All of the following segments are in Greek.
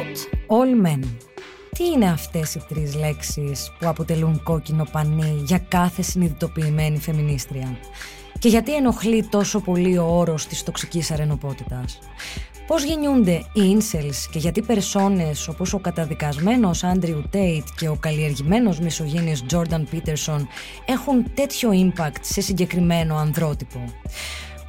Not all men. Τι είναι αυτές οι τρεις λέξεις που αποτελούν κόκκινο πανί για κάθε συνειδητοποιημένη φεμινίστρια; Και γιατί ενοχλεί τόσο πολύ ο όρος της τοξικής αρενοπότητας; Πώς γεννιούνται οι incels και γιατί περσόνες όπως ο καταδικασμένος Άντριου Τέιτ και ο καλλιεργημένος μισογίνης Τζόρνταν Πίτερσον έχουν τέτοιο impact σε συγκεκριμένο ανδρότυπο;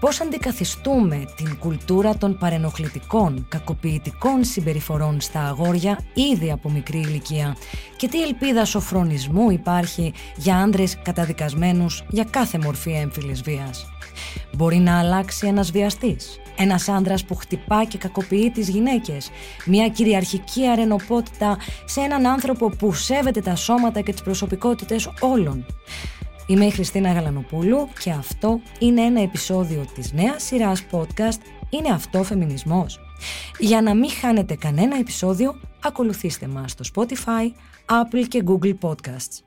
Πώς αντικαθιστούμε την κουλτούρα των παρενοχλητικών, κακοποιητικών συμπεριφορών στα αγόρια ήδη από μικρή ηλικία; Και τι ελπίδα σοφρονισμού υπάρχει για άντρες καταδικασμένους για κάθε μορφή έμφυλης βίας; Μπορεί να αλλάξει ένας βιαστής, ένας άντρας που χτυπά και κακοποιεί τις γυναίκες, μια κυριαρχική αρενοπότητα σε έναν άνθρωπο που σέβεται τα σώματα και τις προσωπικότητες όλων; Είμαι η Χριστίνα Γαλανοπούλου και αυτό είναι ένα επεισόδιο της νέας σειράς podcast «Είναι αυτό φεμινισμός». Για να μην χάνετε κανένα επεισόδιο, ακολουθήστε μας στο Spotify, Apple και Google Podcasts.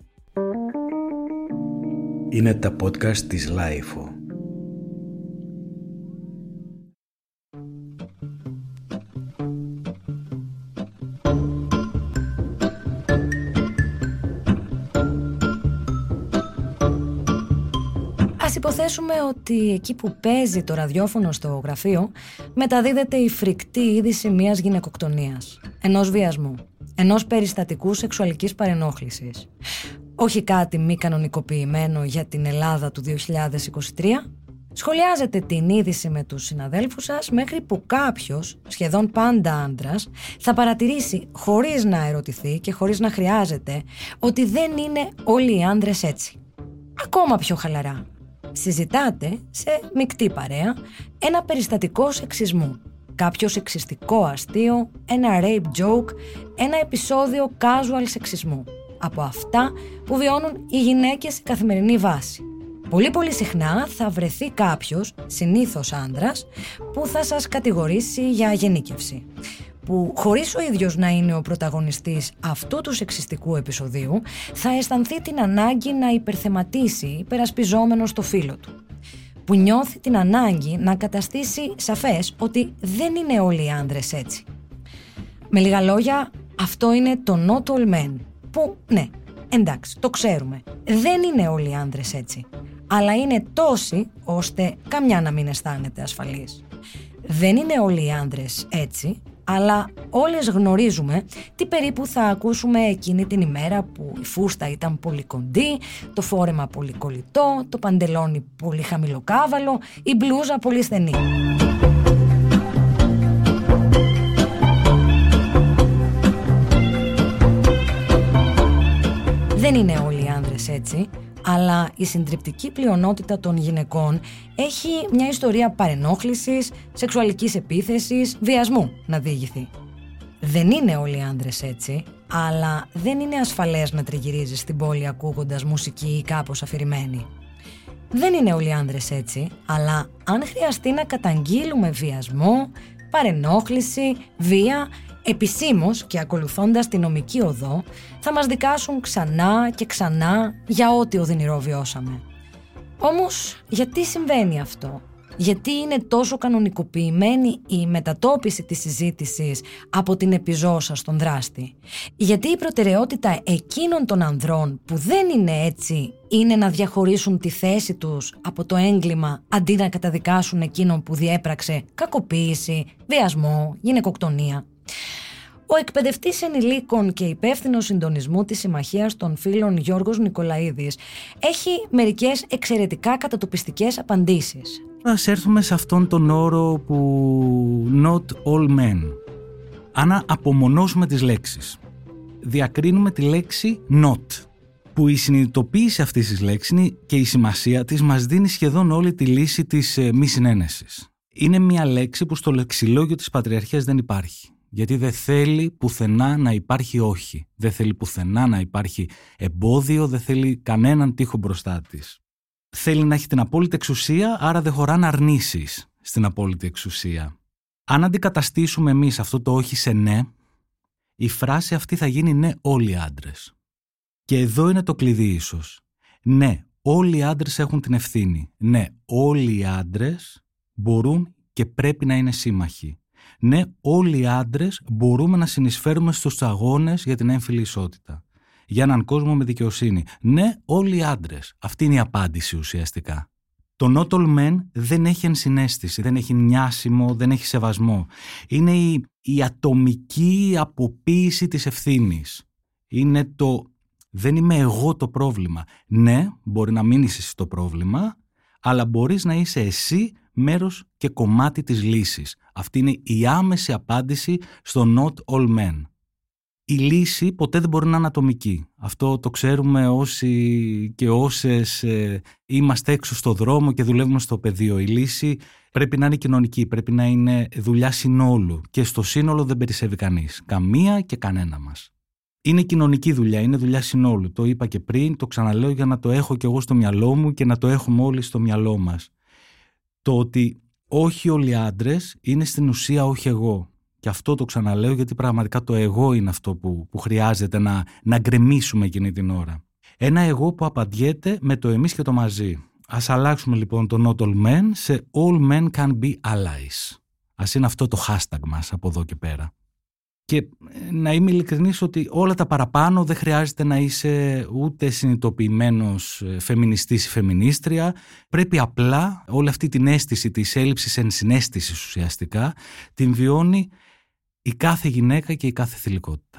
Είναι τα podcast της Lifeo. Υποθέσουμε ότι εκεί που παίζει το ραδιόφωνο στο γραφείο μεταδίδεται η φρικτή είδηση μιας γυναικοκτονίας, ενός βιασμού, ενός περιστατικού σεξουαλικής παρενόχλησης. Όχι κάτι μη κανονικοποιημένο για την Ελλάδα του 2023, Σχολιάζετε την είδηση με τους συναδέλφους σας μέχρι που κάποιος, σχεδόν πάντα άντρας, θα παρατηρήσει χωρίς να ερωτηθεί και χωρίς να χρειάζεται ότι δεν είναι όλοι οι άντρες έτσι. Ακόμα πιο χαλαρά, συζητάτε σε μεικτή παρέα ένα περιστατικό σεξισμού. Κάποιο σεξιστικό αστείο, ένα rape joke, ένα επεισόδιο casual σεξισμού. Από αυτά που βιώνουν οι γυναίκες σε καθημερινή βάση. Πολύ πολύ συχνά θα βρεθεί κάποιος, συνήθως άντρας, που θα σας κατηγορήσει για γενίκευση που χωρίς ο ίδιος να είναι ο πρωταγωνιστής αυτού του σεξιστικού επεισοδίου θα αισθανθεί την ανάγκη να υπερθεματίσει υπερασπιζόμενος στο φίλο του που νιώθει την ανάγκη να καταστήσει σαφές ότι δεν είναι όλοι οι άνδρες έτσι. Με λίγα λόγια, αυτό είναι το not all men, που ναι, εντάξει, το ξέρουμε, δεν είναι όλοι οι άνδρες έτσι, αλλά είναι τόσοι ώστε καμιά να μην αισθάνεται ασφαλής. Δεν είναι όλοι οι άνδρες έτσι, αλλά όλες γνωρίζουμε τι περίπου θα ακούσουμε εκείνη την ημέρα που η φούστα ήταν πολύ κοντή, το φόρεμα πολύ κολλητό, το παντελόνι πολύ χαμηλοκάβαλο, η μπλούζα πολύ στενή. Δεν είναι όλοι οι άνδρες έτσι αλλά η συντριπτική πλειονότητα των γυναικών έχει μια ιστορία παρενόχλησης, σεξουαλικής επίθεσης, βιασμού να διηγηθεί. Δεν είναι όλοι οι άνδρες έτσι, αλλά δεν είναι ασφαλές να τριγυρίζεις στην πόλη ακούγοντας μουσική ή κάπως αφηρημένη. Δεν είναι όλοι οι άνδρες έτσι, αλλά αν χρειαστεί να καταγγείλουμε βιασμό, παρενόχληση, βία επισήμως και ακολουθώντας τη νομική οδό θα μας δικάσουν ξανά και ξανά για ό,τι οδυνηρό βιώσαμε. Όμως γιατί συμβαίνει αυτό, γιατί είναι τόσο κανονικοποιημένη η μετατόπιση της συζήτησης από την επιζώσα στον δράστη; Γιατί η προτεραιότητα εκείνων των ανδρών που δεν είναι έτσι είναι να διαχωρίσουν τη θέση τους από το έγκλημα αντί να καταδικάσουν εκείνον που διέπραξε κακοποίηση, βιασμό, γυναικοκτονία; Ο εκπαιδευτής ενηλίκων και υπεύθυνος συντονισμού της Συμμαχίας των Φίλων Γιώργος Νικολαίδης έχει μερικές εξαιρετικά κατατοπιστικές απαντήσεις. Α έρθουμε σε αυτόν τον όρο που not all men. Αν απομονώσουμε τις λέξεις, διακρίνουμε τη λέξη not, που η συνειδητοποίηση αυτής της λέξης και η σημασία της μας δίνει σχεδόν όλη τη λύση της ε, μη συνένεσης. Είναι μια λέξη που στο λεξιλόγιο της Πατριαρχίας δεν υπάρχει γιατί δεν θέλει πουθενά να υπάρχει όχι. Δεν θέλει πουθενά να υπάρχει εμπόδιο, δεν θέλει κανέναν τείχο μπροστά της. Θέλει να έχει την απόλυτη εξουσία, άρα δεν χωράνε αρνήσεις στην απόλυτη εξουσία. Αν αντικαταστήσουμε εμείς αυτό το όχι σε ναι, η φράση αυτή θα γίνει ναι όλοι οι άντρες. Και εδώ είναι το κλειδί ίσως. Ναι, όλοι οι άντρες έχουν την ευθύνη. Ναι, όλοι οι άντρες μπορούν και πρέπει να είναι σύμμαχοι. Ναι, όλοι οι άντρες μπορούμε να συνεισφέρουμε στους αγώνες για την έμφυλη ισότητα. Για έναν κόσμο με δικαιοσύνη. Ναι, όλοι οι άντρες. Αυτή είναι η απάντηση ουσιαστικά. Το not all men δεν έχει ενσυναίσθηση, δεν έχει νιάσιμο, δεν έχει σεβασμό. Είναι η, η ατομική αποποίηση της ευθύνης. Είναι το δεν είμαι εγώ το πρόβλημα. Ναι, μπορεί να μην είσαι εσύ το πρόβλημα, αλλά μπορείς να είσαι εσύ μέρος και κομμάτι της λύσης. Αυτή είναι η άμεση απάντηση στο not all men. Η λύση ποτέ δεν μπορεί να είναι ατομική. Αυτό το ξέρουμε όσοι και όσες ε, είμαστε έξω στο δρόμο και δουλεύουμε στο πεδίο. Η λύση πρέπει να είναι κοινωνική, πρέπει να είναι δουλειά συνόλου και στο σύνολο δεν περισσεύει κανείς. Καμία και κανένα μας. Είναι κοινωνική δουλειά, είναι δουλειά συνόλου. Το είπα και πριν, το ξαναλέω για να το έχω και εγώ στο μυαλό μου και να το έχουμε όλοι στο μυαλό μας. Το ότι όχι όλοι οι άντρες είναι στην ουσία όχι εγώ. Και αυτό το ξαναλέω γιατί πραγματικά το εγώ είναι αυτό που, που χρειάζεται να, να γκρεμίσουμε εκείνη την ώρα. Ένα εγώ που απαντιέται με το εμείς και το μαζί. Ας αλλάξουμε λοιπόν το not all men σε all men can be allies. Ας είναι αυτό το hashtag μας από εδώ και πέρα. Και ε, να είμαι ειλικρινής ότι όλα τα παραπάνω δεν χρειάζεται να είσαι ούτε συνειδητοποιημένος ε, φεμινιστής ή φεμινίστρια. Πρέπει απλά όλη αυτή την αίσθηση της έλλειψης ενσυναίσθησης ουσιαστικά την βιώνει η κάθε γυναίκα και η κάθε θηλυκότητα.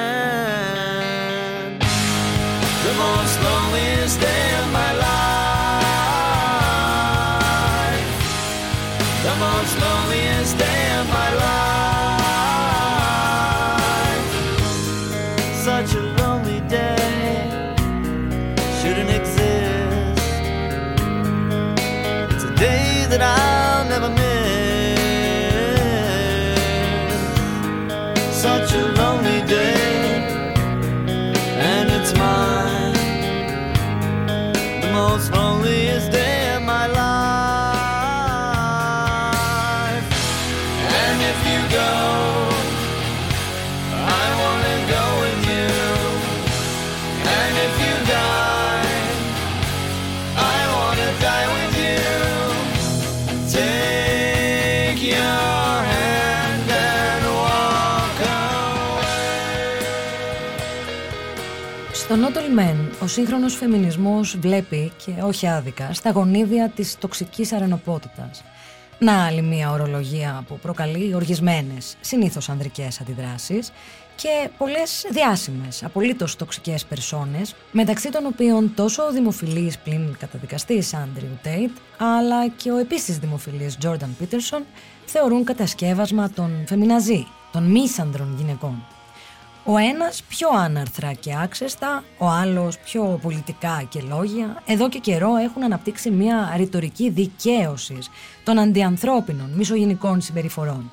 Στο Not Men, ο σύγχρονος φεμινισμός βλέπει, και όχι άδικα, στα γονίδια της τοξικής αρενοπότητας. Να άλλη μια ορολογία που προκαλεί οργισμένες, συνήθως ανδρικές αντιδράσεις και πολλές διάσημες, απολύτως τοξικές περσόνες, μεταξύ των οποίων τόσο ο δημοφιλής πλην καταδικαστής Άντριου Τέιτ, αλλά και ο επίσης δημοφιλής Τζόρνταν Πίτερσον, θεωρούν κατασκεύασμα των φεμιναζί, των μίσανδρων γυναικών. Ο ένας πιο άναρθρα και άξεστα, ο άλλος πιο πολιτικά και λόγια, εδώ και καιρό έχουν αναπτύξει μια ρητορική δικαίωσης των αντιανθρώπινων μισογενικών συμπεριφορών.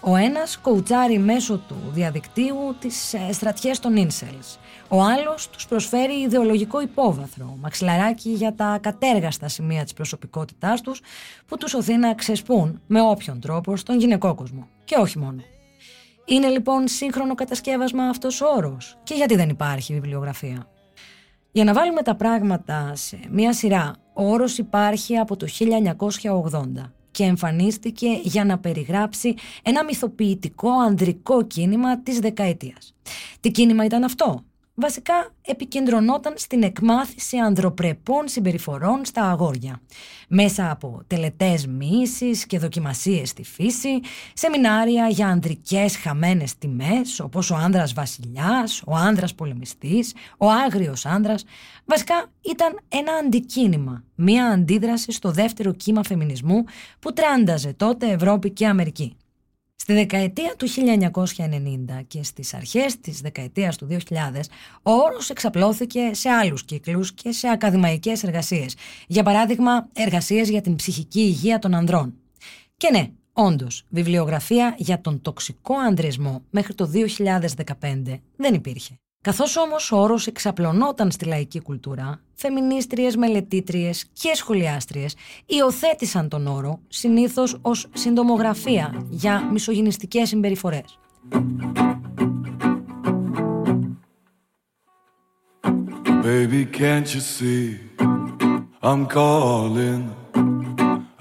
Ο ένας κοουτσάρει μέσω του διαδικτύου τις ε, στρατιές των ίνσελς. Ο άλλος τους προσφέρει ιδεολογικό υπόβαθρο, μαξιλαράκι για τα κατέργαστα σημεία της προσωπικότητάς τους που τους οθεί να ξεσπούν με όποιον τρόπο στον γυναικό κόσμο. Και όχι μόνο. Είναι λοιπόν σύγχρονο κατασκεύασμα αυτός ο όρος και γιατί δεν υπάρχει βιβλιογραφία; Για να βάλουμε τα πράγματα σε μία σειρά, ο όρος υπάρχει από το 1980 και εμφανίστηκε για να περιγράψει ένα μυθοποιητικό ανδρικό κίνημα της δεκαετίας. Τι κίνημα ήταν αυτό; Βασικά επικεντρωνόταν στην εκμάθηση ανδροπρεπών συμπεριφορών στα αγόρια. Μέσα από τελετές μίσεις και δοκιμασίες στη φύση, σεμινάρια για ανδρικές χαμένες τιμές, όπως ο άνδρας βασιλιάς, ο άνδρας πολεμιστής, ο άγριος άνδρας, βασικά ήταν ένα αντικίνημα, μία αντίδραση στο δεύτερο κύμα φεμινισμού που τράνταζε τότε Ευρώπη και Αμερική. Στη δεκαετία του 1990 και στις αρχές της δεκαετίας του 2000, ο όρος εξαπλώθηκε σε άλλους κύκλους και σε ακαδημαϊκές εργασίες. Για παράδειγμα, εργασίες για την ψυχική υγεία των ανδρών. Και ναι, όντως, βιβλιογραφία για τον τοξικό ανδρισμό μέχρι το 2015 δεν υπήρχε. Καθώς όμως ο όρος εξαπλωνόταν στη λαϊκή κουλτούρα, φεμινίστριες, μελετήτριες και σχολιάστριες υιοθέτησαν τον όρο συνήθως ως συντομογραφία για μισογυνιστικές συμπεριφορές. Baby, can't you see I'm calling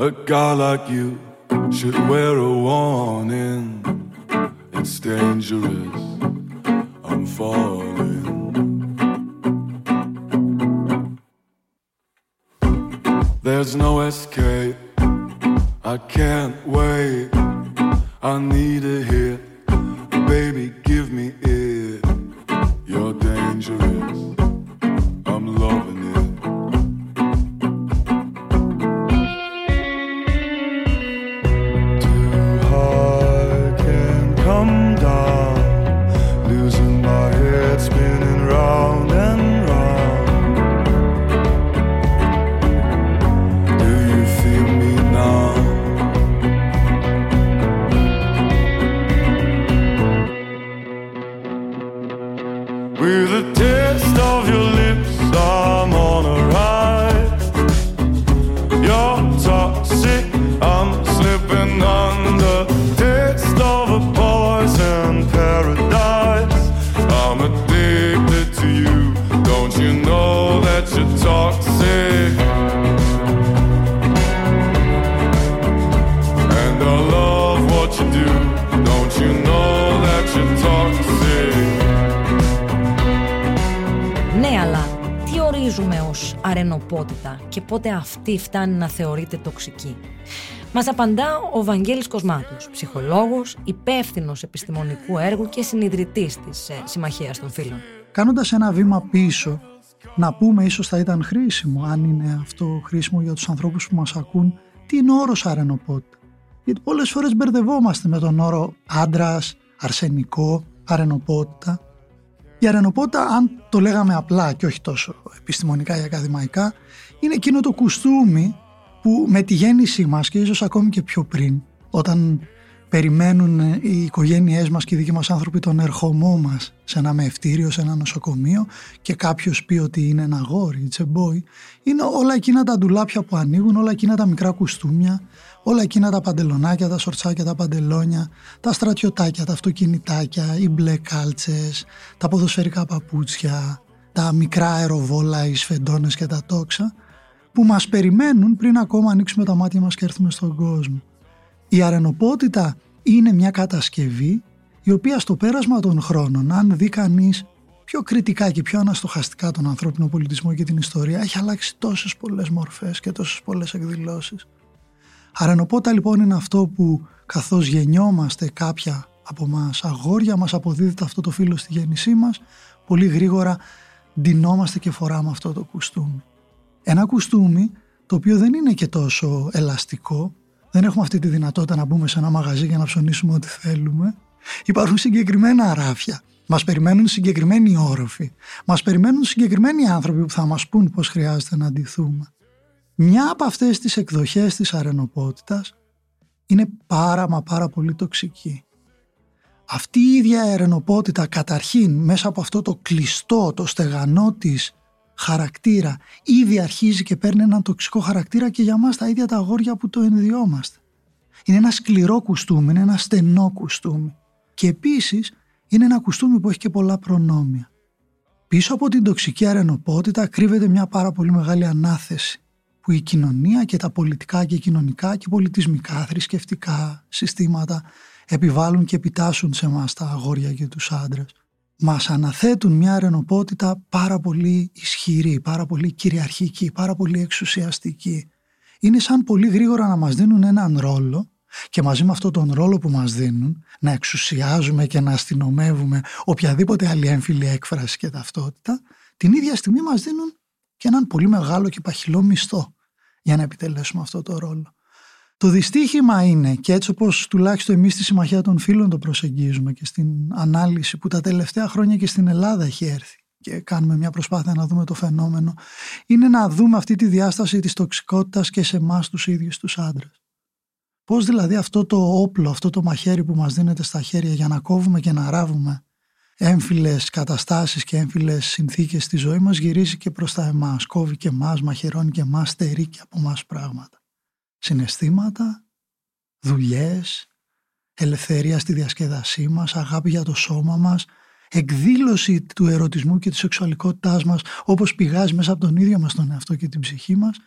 A guy like you should wear a warning; It's dangerous I'm falling. There's no escape. I can't wait. I need a hit. Baby, give me it. You're dangerous. Αρενοπότητα και πότε αυτή φτάνει να θεωρείται τοξική. Μας απαντά ο Βαγγέλης Κοσμάτος, ψυχολόγος, υπεύθυνος επιστημονικού έργου και συνειδητής της ε, Συμμαχίας των Φίλων. Κάνοντας ένα βήμα πίσω, να πούμε ίσως θα ήταν χρήσιμο, αν είναι αυτό χρήσιμο για τους ανθρώπους που μας ακούν, τι είναι ο όρος αρενοπότητα. Γιατί πολλές φορές μπερδευόμαστε με τον όρο άντρας, αρσενικό, αρενοπότητα. Η αρενοπότητα, αν το λέγαμε απλά και όχι τόσο επιστημονικά ή ακαδημαϊκά, είναι εκείνο το κουστούμι που με τη γέννησή μας και ίσως ακόμη και πιο πριν, όταν περιμένουν οι οικογένειές μας και οι δικοί μας άνθρωποι τον ερχομό μας σε ένα μευτήριο, σε ένα νοσοκομείο και κάποιος πει ότι είναι ένα γόρι, it's a boy, είναι όλα εκείνα τα ντουλάπια που ανοίγουν, όλα εκείνα τα μικρά κουστούμια, όλα εκείνα τα παντελονάκια, τα σορτσάκια, τα παντελόνια, τα στρατιωτάκια, τα αυτοκινητάκια, οι μπλε κάλτσες, τα ποδοσφαιρικά παπούτσια, τα μικρά αεροβόλα, οι σφεντώνες και τα τόξα, που μας περιμένουν πριν ακόμα ανοίξουμε τα μάτια μας και έρθουμε στον κόσμο. Η αρενοπότητα είναι μια κατασκευή η οποία στο πέρασμα των χρόνων, αν δει κανείς πιο κριτικά και πιο αναστοχαστικά τον ανθρώπινο πολιτισμό και την ιστορία, έχει αλλάξει τόσες πολλές μορφές και τόσες πολλές εκδηλώσεις. Αρενοπότα λοιπόν είναι αυτό που καθώς γεννιόμαστε κάποια από μας αγόρια μας αποδίδεται αυτό το φύλλο στη γέννησή μας, πολύ γρήγορα ντυνόμαστε και φοράμε αυτό το κουστούμι. Ένα κουστούμι το οποίο δεν είναι και τόσο ελαστικό, δεν έχουμε αυτή τη δυνατότητα να μπούμε σε ένα μαγαζί για να ψωνίσουμε ό,τι θέλουμε. Υπάρχουν συγκεκριμένα ράφια. Μας περιμένουν συγκεκριμένοι όροφοι. Μας περιμένουν συγκεκριμένοι άνθρωποι που θα μας πούν πώς χρειάζεται να αντιθούμε. Μια από αυτές τις εκδοχές της αρενοπότητας είναι πάρα μα πάρα πολύ τοξική. Αυτή η ίδια αρενοπότητα καταρχήν μέσα από αυτό το κλειστό, το στεγανό της χαρακτήρα ήδη αρχίζει και παίρνει έναν τοξικό χαρακτήρα και για μας τα ίδια τα αγόρια που το ενδιόμαστε. Είναι ένα σκληρό κουστούμι, είναι ένα στενό κουστούμι. Και επίσης είναι ένα κουστούμι που έχει και πολλά προνόμια. Πίσω από την τοξική αρενοπότητα κρύβεται μια πάρα πολύ μεγάλη ανάθεση που η κοινωνία και τα πολιτικά και κοινωνικά και πολιτισμικά, θρησκευτικά συστήματα επιβάλλουν και επιτάσσουν σε εμά τα αγόρια και τους άντρες μας αναθέτουν μια αρενοπότητα πάρα πολύ ισχυρή, πάρα πολύ κυριαρχική, πάρα πολύ εξουσιαστική. Είναι σαν πολύ γρήγορα να μας δίνουν έναν ρόλο και μαζί με αυτόν τον ρόλο που μας δίνουν να εξουσιάζουμε και να αστυνομεύουμε οποιαδήποτε άλλη έμφυλη έκφραση και ταυτότητα, την ίδια στιγμή μας δίνουν και έναν πολύ μεγάλο και παχυλό μισθό για να επιτελέσουμε αυτό το ρόλο. Το δυστύχημα είναι και έτσι όπως τουλάχιστον εμείς στη Συμμαχία των Φίλων το προσεγγίζουμε και στην ανάλυση που τα τελευταία χρόνια και στην Ελλάδα έχει έρθει και κάνουμε μια προσπάθεια να δούμε το φαινόμενο είναι να δούμε αυτή τη διάσταση της τοξικότητας και σε εμάς τους ίδιους τους άντρες. Πώς δηλαδή αυτό το όπλο, αυτό το μαχαίρι που μας δίνεται στα χέρια για να κόβουμε και να ράβουμε έμφυλες καταστάσεις και έμφυλες συνθήκες στη ζωή μας γυρίζει και προς τα εμάς, κόβει και εμάς, μαχαιρώνει και εμάς, στερεί και από εμάς πράγματα. Συναισθήματα, δουλειές, ελευθερία στη διασκεδασή μας, αγάπη για το σώμα μας, εκδήλωση του ερωτισμού και της σεξουαλικότητάς μας όπως πηγάζει μέσα από τον ίδιο μας τον εαυτό και την ψυχή μας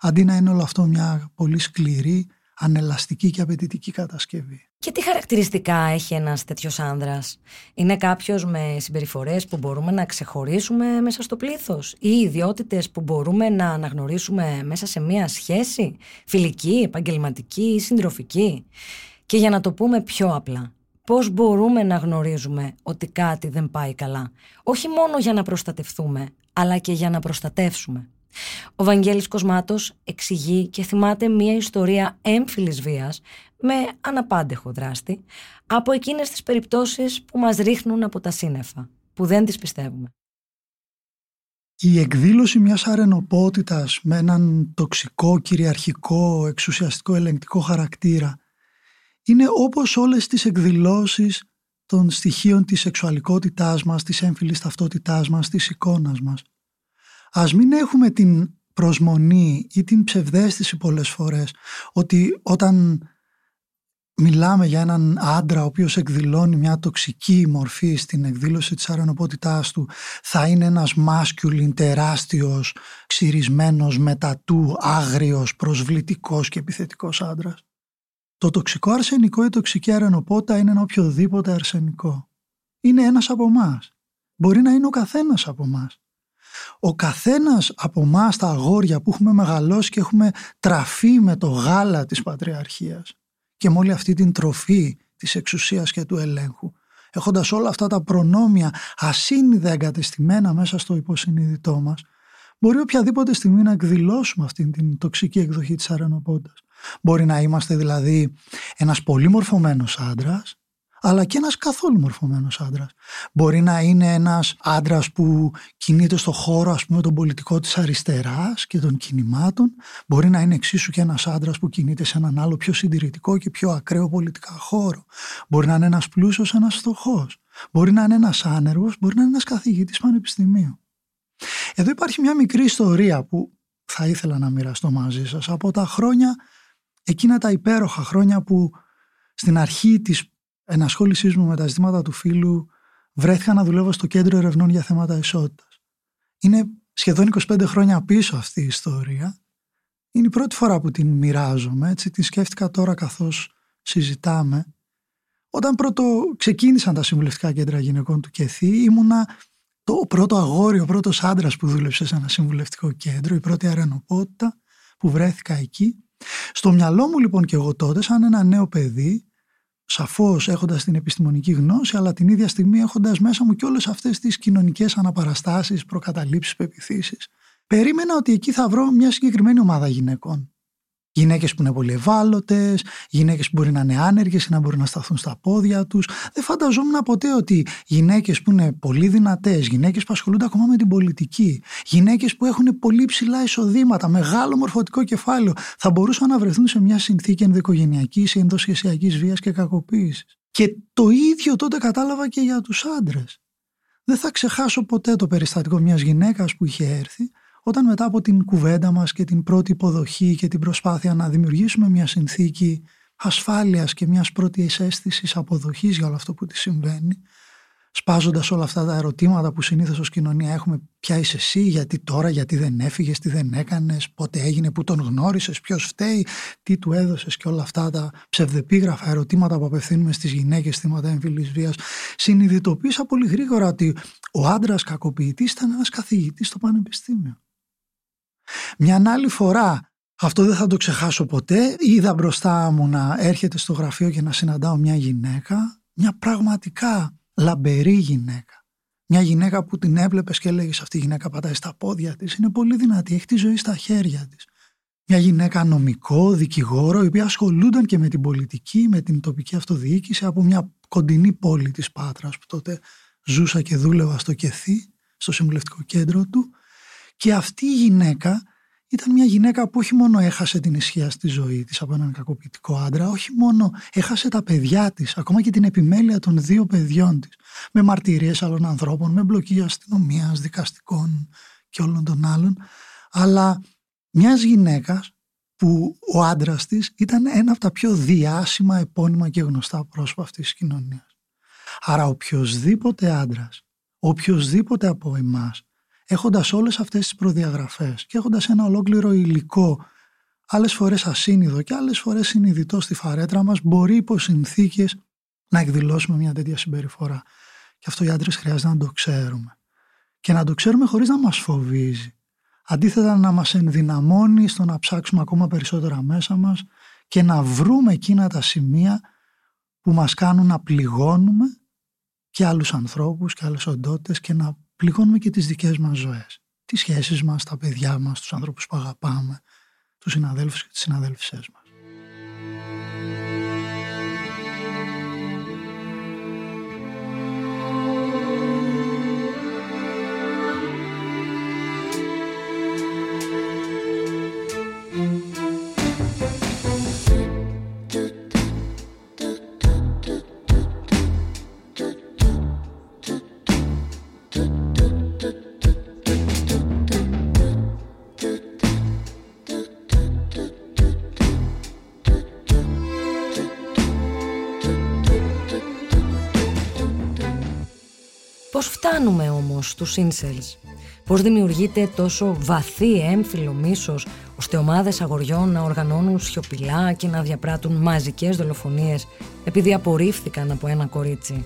αντί να είναι όλο αυτό μια πολύ σκληρή, ανελαστική και απαιτητική κατασκευή. Και τι χαρακτηριστικά έχει ένας τέτοιος άνδρας; Είναι κάποιος με συμπεριφορές που μπορούμε να ξεχωρίσουμε μέσα στο πλήθος ή ιδιότητες που μπορούμε να αναγνωρίσουμε μέσα σε μια σχέση, φιλική, επαγγελματική ή συντροφική; Και για να το πούμε πιο απλά, πώς μπορούμε να γνωρίζουμε ότι κάτι δεν πάει καλά; Όχι μόνο για να προστατευτούμε, αλλά και για να προστατεύσουμε. Ο Βαγγέλης Κοσμάτος εξηγεί και θυμάται μια ιστορία έμφυλης βίας με αναπάντεχο δράστη από εκείνες τις περιπτώσεις που μας ρίχνουν από τα σύννεφα, που δεν τις πιστεύουμε. Η εκδήλωση μιας αρενοπότητας με έναν τοξικό, κυριαρχικό, εξουσιαστικό, ελεγκτικό χαρακτήρα είναι όπως όλες τις εκδηλώσεις των στοιχείων της σεξουαλικότητάς μας, της έμφυλης ταυτότητάς μας, της εικόνας μας. Ας μην έχουμε την προσμονή ή την ψευδέστηση πολλές φορές ότι όταν μιλάμε για έναν άντρα ο οποίος εκδηλώνει μια τοξική μορφή στην εκδήλωση της αρενοπότητάς του θα είναι ένας μάσκιουλιν τεράστιος, ξυρισμένος, μετατού, άγριος, προσβλητικός και επιθετικός άντρας. Το τοξικό αρσενικό ή τοξική αρενοπότα είναι ένα οποιοδήποτε αρσενικό. Είναι ένας από εμάς. Μπορεί να είναι ο καθένας από εμάς. Ο καθένας από εμάς τα αγόρια που έχουμε μεγαλώσει και έχουμε τραφεί με το γάλα της πατριαρχίας και με όλη αυτή την τροφή της εξουσίας και του ελέγχου έχοντας όλα αυτά τα προνόμια ασύνειδα εγκατεστημένα μέσα στο υποσυνείδητό μας μπορεί οποιαδήποτε στιγμή να εκδηλώσουμε αυτή την τοξική εκδοχή της αρενοπότας. Μπορεί να είμαστε δηλαδή ένας πολύ μορφωμένος άντρας αλλά και ένας καθόλου μορφωμένος άντρας. Μπορεί να είναι ένας άντρας που κινείται στο χώρο ας πούμε τον πολιτικό της αριστεράς και των κινημάτων. Μπορεί να είναι εξίσου και ένας άντρας που κινείται σε έναν άλλο πιο συντηρητικό και πιο ακραίο πολιτικά χώρο. Μπορεί να είναι ένας πλούσιος, ένας φτωχός. Μπορεί να είναι ένας άνεργος, μπορεί να είναι ένας καθηγητής πανεπιστημίου. Εδώ υπάρχει μια μικρή ιστορία που θα ήθελα να μοιραστώ μαζί σας από τα χρόνια, εκείνα τα υπέροχα χρόνια που στην αρχή της ενασχόλησής μου με τα ζητήματα του φίλου βρέθηκα να δουλεύω στο κέντρο ερευνών για θέματα ισότητας. Είναι σχεδόν 25 χρόνια πίσω αυτή η ιστορία. Είναι η πρώτη φορά που την μοιράζομαι, έτσι την σκέφτηκα τώρα καθώς συζητάμε. Όταν πρώτο ξεκίνησαν τα συμβουλευτικά κέντρα γυναικών του ΚΕΘΗ, ήμουνα το πρώτο αγόρι, ο πρώτος άντρας που δούλεψε σε ένα συμβουλευτικό κέντρο, η πρώτη αρενοπότητα που βρέθηκα εκεί. Στο μυαλό μου λοιπόν και εγώ τότε, σαν ένα νέο παιδί, σαφώς έχοντας την επιστημονική γνώση αλλά την ίδια στιγμή έχοντας μέσα μου και όλες αυτές τις κοινωνικές αναπαραστάσεις, προκαταλήψεις, πεπιθήσεις. Περίμενα ότι εκεί θα βρω μια συγκεκριμένη ομάδα γυναικών. Γυναίκες που είναι πολύ ευάλωτες, γυναίκες που μπορεί να είναι άνεργες ή να μπορούν να σταθούν στα πόδια τους. Δεν φανταζόμουν ποτέ ότι γυναίκες που είναι πολύ δυνατές, γυναίκες που ασχολούνται ακόμα με την πολιτική, γυναίκες που έχουν πολύ ψηλά εισοδήματα, μεγάλο μορφωτικό κεφάλαιο, θα μπορούσαν να βρεθούν σε μια συνθήκη ενδοικογενειακή ή ενδοσχεσιακής βίας και κακοποίησης. Και το ίδιο τότε κατάλαβα και για τους άντρες. Δεν θα ξεχάσω ποτέ το περιστατικό μιας γυναίκας που είχε έρθει όταν μετά από την κουβέντα μας και την πρώτη υποδοχή και την προσπάθεια να δημιουργήσουμε μια συνθήκη ασφάλειας και μιας πρώτης αίσθησης αποδοχής για όλο αυτό που τη συμβαίνει, σπάζοντας όλα αυτά τα ερωτήματα που συνήθως ως κοινωνία έχουμε ποια είσαι εσύ, γιατί τώρα, γιατί δεν έφυγες, τι δεν έκανες, πότε έγινε, που τον γνώρισες, ποιος φταίει, τι του έδωσες και όλα αυτά τα ψευδεπίγραφα ερωτήματα που απευθύνουμε στις γυναίκες θύματα εμφυλής βίας. Συνειδητοποίησα πολύ γρήγορα ότι ο άντρας κακοποιητής ήταν ένας καθηγητής στο πανεπιστήμιο. Μια άλλη φορά, αυτό δεν θα το ξεχάσω ποτέ, είδα μπροστά μου να έρχεται στο γραφείο και να συναντάω μια γυναίκα, μια πραγματικά λαμπερή γυναίκα. Μια γυναίκα που την έβλεπες και έλεγες αυτή η γυναίκα πατάει στα πόδια της, είναι πολύ δυνατή, έχει τη ζωή στα χέρια της. μια γυναίκα νομικό, δικηγόρο, η οποία ασχολούνταν και με την πολιτική, με την τοπική αυτοδιοίκηση από μια κοντινή πόλη της Πάτρας που τότε ζούσα και δούλευα στο Κεθί, στο συμβουλευτικό κέντρο του και αυτή η γυναίκα ήταν μια γυναίκα που όχι μόνο έχασε την ισχύα στη ζωή της από έναν κακοποιητικό άντρα, όχι μόνο έχασε τα παιδιά της, ακόμα και την επιμέλεια των δύο παιδιών της, με μαρτυρίες άλλων ανθρώπων, με μπλοκή αστυνομίας, δικαστικών και όλων των άλλων, αλλά μιας γυναίκας που ο άντρας της ήταν ένα από τα πιο διάσημα, επώνυμα και γνωστά πρόσωπα αυτής της κοινωνίας. Άρα οποιοδήποτε άντρας, οποιοδήποτε από εμάς, έχοντας όλες αυτές τις προδιαγραφές και έχοντας ένα ολόκληρο υλικό άλλες φορές ασύνειδο και άλλες φορές συνειδητό στη φαρέτρα μας μπορεί υπό συνθήκες να εκδηλώσουμε μια τέτοια συμπεριφορά. Και αυτό οι άντρες χρειάζεται να το ξέρουμε. Και να το ξέρουμε χωρίς να μας φοβίζει. Αντίθετα να μας ενδυναμώνει στο να ψάξουμε ακόμα περισσότερα μέσα μας και να βρούμε εκείνα τα σημεία που μας κάνουν να πληγώνουμε και άλλους ανθρώπους και άλλες οντότητες και να πληγώνουμε και τις δικές μας ζωές. Τις σχέσεις μας, τα παιδιά μας, τους ανθρώπους που αγαπάμε, τους συναδέλφους και τις συναδέλφισές μας. Φτάνουμε όμως στους incels. Πώς δημιουργείται τόσο βαθύ έμφυλο μίσος ώστε ομάδες αγοριών να οργανώνουν σιωπηλά και να διαπράττουν μαζικές δολοφονίες επειδή απορρίφθηκαν από ένα κορίτσι.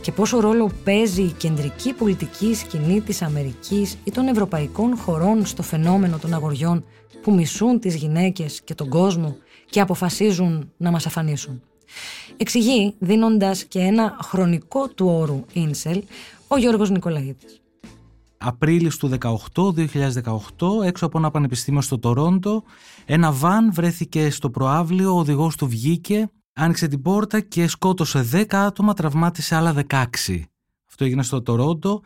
Και πόσο ρόλο παίζει η κεντρική πολιτική σκηνή της Αμερικής ή των ευρωπαϊκών χωρών στο φαινόμενο των αγοριών που μισούν τις γυναίκες και τον κόσμο και αποφασίζουν να μας αφανίσουν. Εξηγεί, δίνοντας και ένα χρονικό του όρου incel, ο Γιώργος Νικολαίδης. Απρίλης του 18, 2018, έξω από ένα πανεπιστήμιο στο Τορόντο, ένα βαν βρέθηκε στο προάβλιο, ο οδηγός του βγήκε, άνοιξε την πόρτα και σκότωσε 10 άτομα, τραυμάτισε άλλα 16. Αυτό έγινε στο Τορόντο.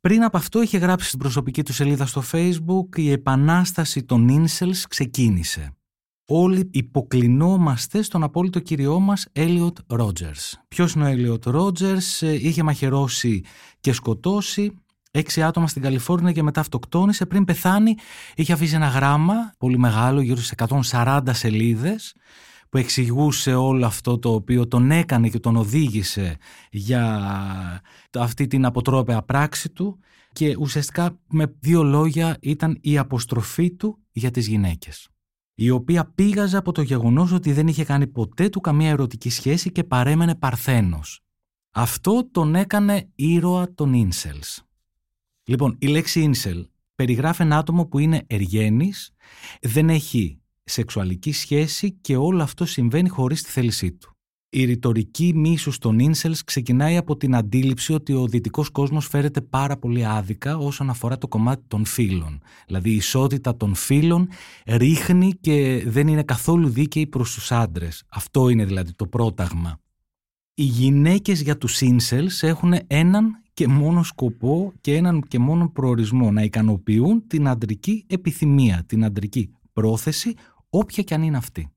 Πριν από αυτό είχε γράψει στην προσωπική του σελίδα στο facebook «Η επανάσταση των Incels ξεκίνησε» όλοι υποκλεινόμαστε στον απόλυτο κυριό μας Έλιοτ Ρότζερς. Ποιος είναι ο Έλιοτ Ρότζερς, είχε μαχαιρώσει και σκοτώσει έξι άτομα στην Καλιφόρνια και μετά αυτοκτόνησε. Πριν πεθάνει είχε αφήσει ένα γράμμα πολύ μεγάλο, γύρω σε 140 σελίδες, που εξηγούσε όλο αυτό το οποίο τον έκανε και τον οδήγησε για αυτή την αποτρόπαια πράξη του και ουσιαστικά με δύο λόγια ήταν η αποστροφή του για τις γυναίκες η οποία πήγαζε από το γεγονός ότι δεν είχε κάνει ποτέ του καμία ερωτική σχέση και παρέμενε παρθένος. Αυτό τον έκανε ήρωα των incels. Λοιπόν, η λέξη incel περιγράφει ένα άτομο που είναι εργένης, δεν έχει σεξουαλική σχέση και όλο αυτό συμβαίνει χωρίς τη θέλησή του. Η ρητορική μίσους των incels ξεκινάει από την αντίληψη ότι ο δυτικός κόσμος φέρεται πάρα πολύ άδικα όσον αφορά το κομμάτι των φύλων. Δηλαδή η ισότητα των φύλων ρίχνει και δεν είναι καθόλου δίκαιη προς τους άντρες. Αυτό είναι δηλαδή το πρόταγμα. Οι γυναίκες για τους incels έχουν έναν και μόνο σκοπό και έναν και μόνο προορισμό να ικανοποιούν την αντρική επιθυμία, την αντρική πρόθεση, όποια και αν είναι αυτή.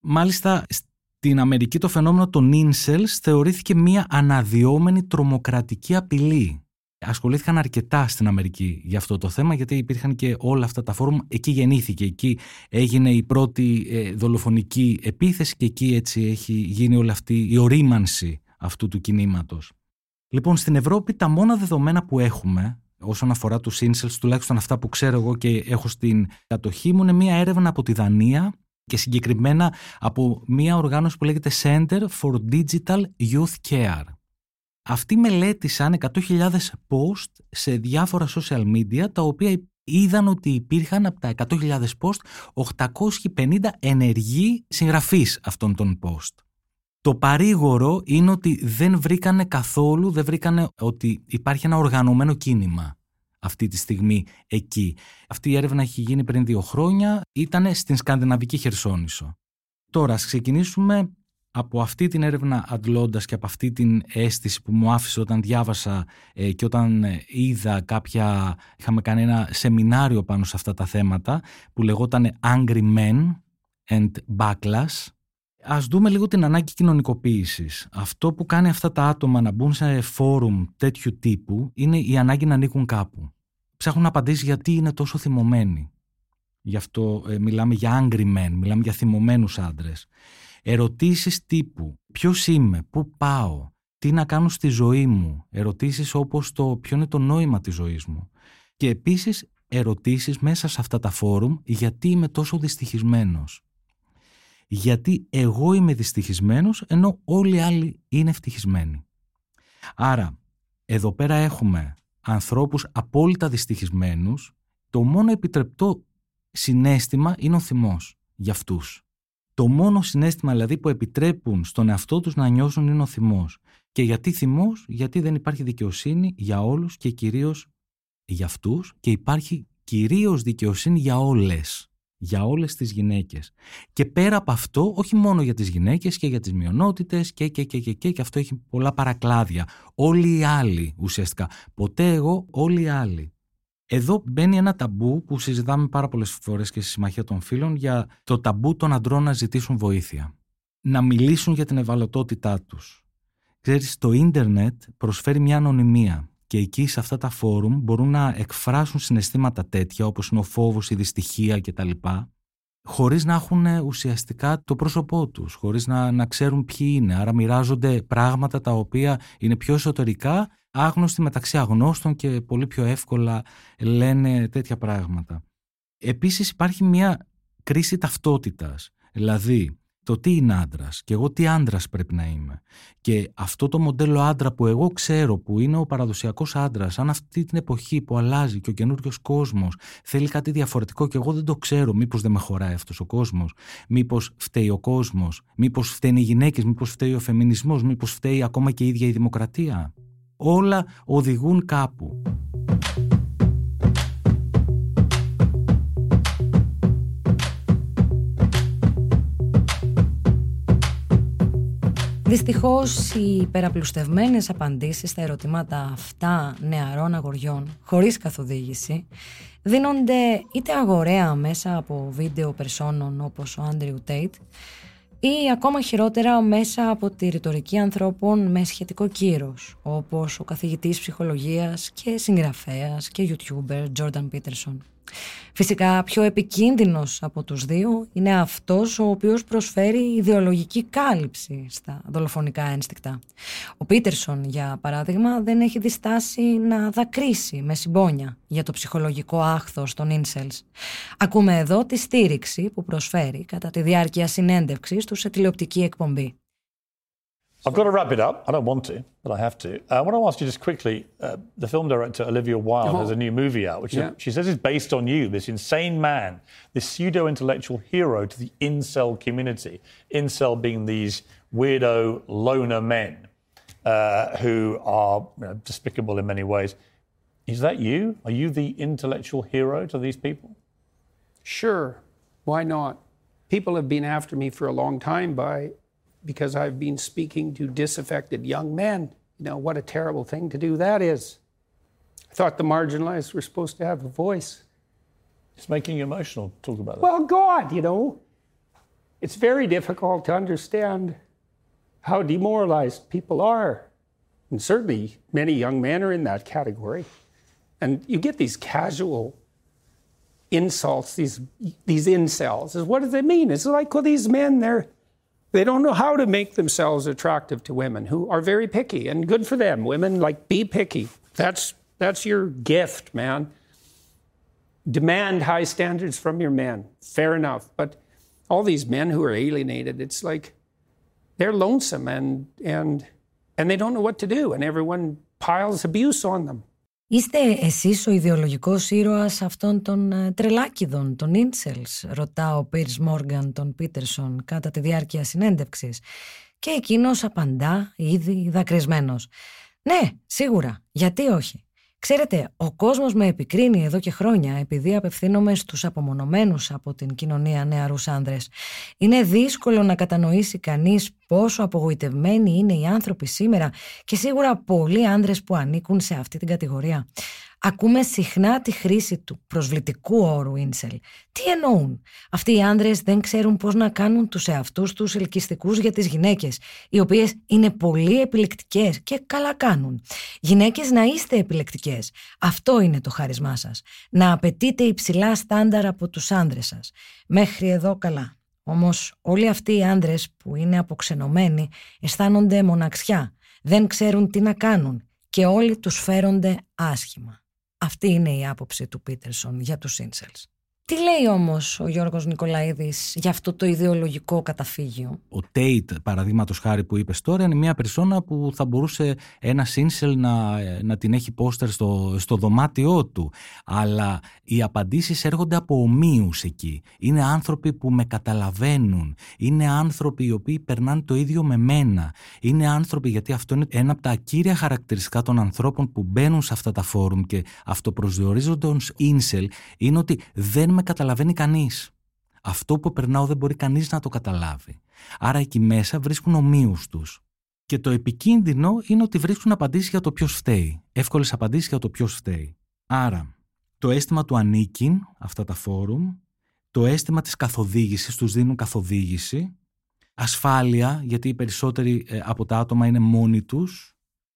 Μάλιστα στην Αμερική το φαινόμενο των incels θεωρήθηκε μια αναδυόμενη τρομοκρατική απειλή. Ασχολήθηκαν αρκετά στην Αμερική για αυτό το θέμα γιατί υπήρχαν και όλα αυτά τα φόρουμ. Εκεί γεννήθηκε, εκεί έγινε η πρώτη ε, δολοφονική επίθεση και εκεί έτσι έχει γίνει όλη αυτή η ορίμανση αυτού του κινήματος. Λοιπόν, στην Ευρώπη τα μόνα δεδομένα που έχουμε όσον αφορά τους incels, τουλάχιστον αυτά που ξέρω εγώ και έχω στην κατοχή μου, είναι μια έρευνα από τη Δανία και συγκεκριμένα από μια οργάνωση που λέγεται Center for Digital Youth Care. Αυτοί μελέτησαν 100.000 post σε διάφορα social media τα οποία είδαν ότι υπήρχαν από τα 100.000 post 850 ενεργοί συγγραφείς αυτών των post. Το παρήγορο είναι ότι δεν βρήκανε καθόλου, δεν βρήκανε ότι υπάρχει ένα οργανωμένο κίνημα αυτή τη στιγμή εκεί. Αυτή η έρευνα έχει γίνει πριν δύο χρόνια, ήταν στην Σκανδιναβική Χερσόνησο. Τώρα, ας ξεκινήσουμε από αυτή την έρευνα αντλώντας και από αυτή την αίσθηση που μου άφησε όταν διάβασα ε, και όταν ε, είδα κάποια, είχαμε κάνει ένα σεμινάριο πάνω σε αυτά τα θέματα που λεγόταν Angry Men and Backlash. Ας δούμε λίγο την ανάγκη κοινωνικοποίησης. Αυτό που κάνει αυτά τα άτομα να μπουν σε φόρουμ τέτοιου τύπου είναι η ανάγκη να ανήκουν κάπου. Ψάχνουν να απαντήσει γιατί είναι τόσο θυμωμένοι. Γι' αυτό ε, μιλάμε για angry men, μιλάμε για θυμωμένους άντρες. Ερωτήσεις τύπου ποιος είμαι, πού πάω, τι να κάνω στη ζωή μου. Ερωτήσεις όπως το ποιο είναι το νόημα της ζωής μου. Και επίσης ερωτήσεις μέσα σε αυτά τα φόρουμ γιατί είμαι τόσο δυστυχισμένος. Γιατί εγώ είμαι δυστυχισμένος ενώ όλοι οι άλλοι είναι ευτυχισμένοι. Άρα εδώ πέρα έχουμε ανθρώπους απόλυτα δυστυχισμένους το μόνο επιτρεπτό συνέστημα είναι ο θυμός για αυτούς. Το μόνο συνέστημα δηλαδή που επιτρέπουν στον εαυτό τους να νιώσουν είναι ο θυμός. Και γιατί θυμός, γιατί δεν υπάρχει δικαιοσύνη για όλους και κυρίως για αυτούς και υπάρχει κυρίως δικαιοσύνη για όλες. Για όλες τις γυναίκες. Και πέρα από αυτό, όχι μόνο για τις γυναίκες και για τις μειονότητες και και και και και, και αυτό έχει πολλά παρακλάδια. Όλοι οι άλλοι ουσιαστικά. Ποτέ εγώ, όλοι οι άλλοι. Εδώ μπαίνει ένα ταμπού που συζητάμε πάρα πολλές φορές και στη Συμμαχία των Φίλων για το ταμπού των αντρών να ζητήσουν βοήθεια. Να μιλήσουν για την ευαλωτότητά τους. Ξέρεις, το ίντερνετ προσφέρει μια ανωνυμία και εκεί σε αυτά τα φόρουμ μπορούν να εκφράσουν συναισθήματα τέτοια όπως είναι ο φόβος, η δυστυχία κτλ. Χωρίς να έχουν ουσιαστικά το πρόσωπό τους, χωρίς να, να ξέρουν ποιοι είναι. Άρα μοιράζονται πράγματα τα οποία είναι πιο εσωτερικά άγνωστοι μεταξύ αγνώστων και πολύ πιο εύκολα λένε τέτοια πράγματα. Επίσης υπάρχει μια κρίση ταυτότητας, δηλαδή το τι είναι άντρας και εγώ τι άντρας πρέπει να είμαι. Και αυτό το μοντέλο άντρα που εγώ ξέρω που είναι ο παραδοσιακός άντρας, αν αυτή την εποχή που αλλάζει και ο καινούριος κόσμος θέλει κάτι διαφορετικό και εγώ δεν το ξέρω, μήπως δεν με χωράει αυτός ο κόσμος, μήπως φταίει ο κόσμος, μήπως φταίνουν οι γυναίκες, μήπως φταίει ο φεμινισμός, μήπως φταίει ακόμα και η ίδια η δημοκρατία όλα οδηγούν κάπου. Δυστυχώς οι υπεραπλουστευμένες απαντήσεις στα ερωτήματα αυτά νεαρών αγοριών χωρίς καθοδήγηση δίνονται είτε αγοραία μέσα από βίντεο περσόνων όπως ο Άντριου Τέιτ ή ακόμα χειρότερα μέσα από τη ρητορική ανθρώπων με σχετικό κύρος, όπως ο καθηγητής ψυχολογίας και συγγραφέας και YouTuber Jordan Peterson. Φυσικά πιο επικίνδυνος από τους δύο είναι αυτός ο οποίος προσφέρει ιδεολογική κάλυψη στα δολοφονικά ένστικτα. Ο Πίτερσον για παράδειγμα δεν έχει διστάσει να δακρύσει με συμπόνια για το ψυχολογικό άχθος των incels. Ακούμε εδώ τη στήριξη που προσφέρει κατά τη διάρκεια συνέντευξης του σε τηλεοπτική εκπομπή. I've got to wrap it up. I don't want to, but I have to. Uh, I want to ask you just quickly uh, the film director Olivia Wilde oh. has a new movie out, which yeah. she says is based on you, this insane man, this pseudo intellectual hero to the incel community. Incel being these weirdo loner men uh, who are you know, despicable in many ways. Is that you? Are you the intellectual hero to these people? Sure. Why not? People have been after me for a long time by because I've been speaking to disaffected young men. You know, what a terrible thing to do that is. I thought the marginalized were supposed to have a voice. It's making you emotional. Talk about that. Well, God, you know, it's very difficult to understand how demoralized people are. And certainly many young men are in that category. And you get these casual insults, these these incels. What does it mean? It's like, well, these men, they're they don't know how to make themselves attractive to women who are very picky and good for them. Women like be picky. That's that's your gift, man. Demand high standards from your men. Fair enough. But all these men who are alienated, it's like they're lonesome and and and they don't know what to do and everyone piles abuse on them. Είστε εσείς ο ιδεολογικός ήρωας αυτών των ε, τρελάκιδων, των Ίντσελς, ρωτά ο Πίρς Μόργαν τον Πίτερσον κατά τη διάρκεια συνέντευξης. Και εκείνος απαντά ήδη δακρυσμένος. Ναι, σίγουρα, γιατί όχι; Ξέρετε, ο κόσμος με επικρίνει εδώ και χρόνια επειδή απευθύνομαι στους απομονωμένους από την κοινωνία νεαρούς άνδρες. Είναι δύσκολο να κατανοήσει κανείς πόσο απογοητευμένοι είναι οι άνθρωποι σήμερα και σίγουρα πολλοί άνδρες που ανήκουν σε αυτή την κατηγορία. Ακούμε συχνά τη χρήση του προσβλητικού όρου ίνσελ. Τι εννοούν; Αυτοί οι άνδρες δεν ξέρουν πώς να κάνουν τους εαυτούς τους ελκυστικούς για τις γυναίκες, οι οποίες είναι πολύ επιλεκτικές και καλά κάνουν. Γυναίκες να είστε επιλεκτικές. Αυτό είναι το χάρισμά σας. Να απαιτείτε υψηλά στάνταρ από τους άνδρες σας. Μέχρι εδώ καλά. Όμως όλοι αυτοί οι άνδρες που είναι αποξενωμένοι αισθάνονται μοναξιά. Δεν ξέρουν τι να κάνουν και όλοι τους φέρονται άσχημα. Αυτή είναι η άποψη του Πίτερσον για τους Ίνσελς. Τι λέει όμως ο Γιώργος Νικολαίδης για αυτό το ιδεολογικό καταφύγιο; Ο Τέιτ, παραδείγματος χάρη που είπες τώρα, είναι μια περσόνα που θα μπορούσε ένα Σίνσελ να, να την έχει πόστερ στο, στο δωμάτιό του. Αλλά οι απαντήσεις έρχονται από ομοίους εκεί. Είναι άνθρωποι που με καταλαβαίνουν. Είναι άνθρωποι οι οποίοι περνάνε το ίδιο με μένα. Είναι άνθρωποι, γιατί αυτό είναι ένα από τα κύρια χαρακτηριστικά των ανθρώπων που μπαίνουν σε αυτά τα φόρουμ και αυτοπροσδιορίζονται ως Ίνσελ, είναι ότι δεν με καταλαβαίνει κανείς. Αυτό που περνάω δεν μπορεί κανείς να το καταλάβει. Άρα εκεί μέσα βρίσκουν ομοίους τους. Και το επικίνδυνο είναι ότι βρίσκουν απαντήσεις για το ποιος φταίει. Εύκολες απαντήσεις για το ποιος φταίει. Άρα, το αίσθημα του ανήκειν, αυτά τα φόρουμ, το αίσθημα της καθοδήγησης, τους δίνουν καθοδήγηση, ασφάλεια, γιατί οι περισσότεροι ε, από τα άτομα είναι μόνοι τους,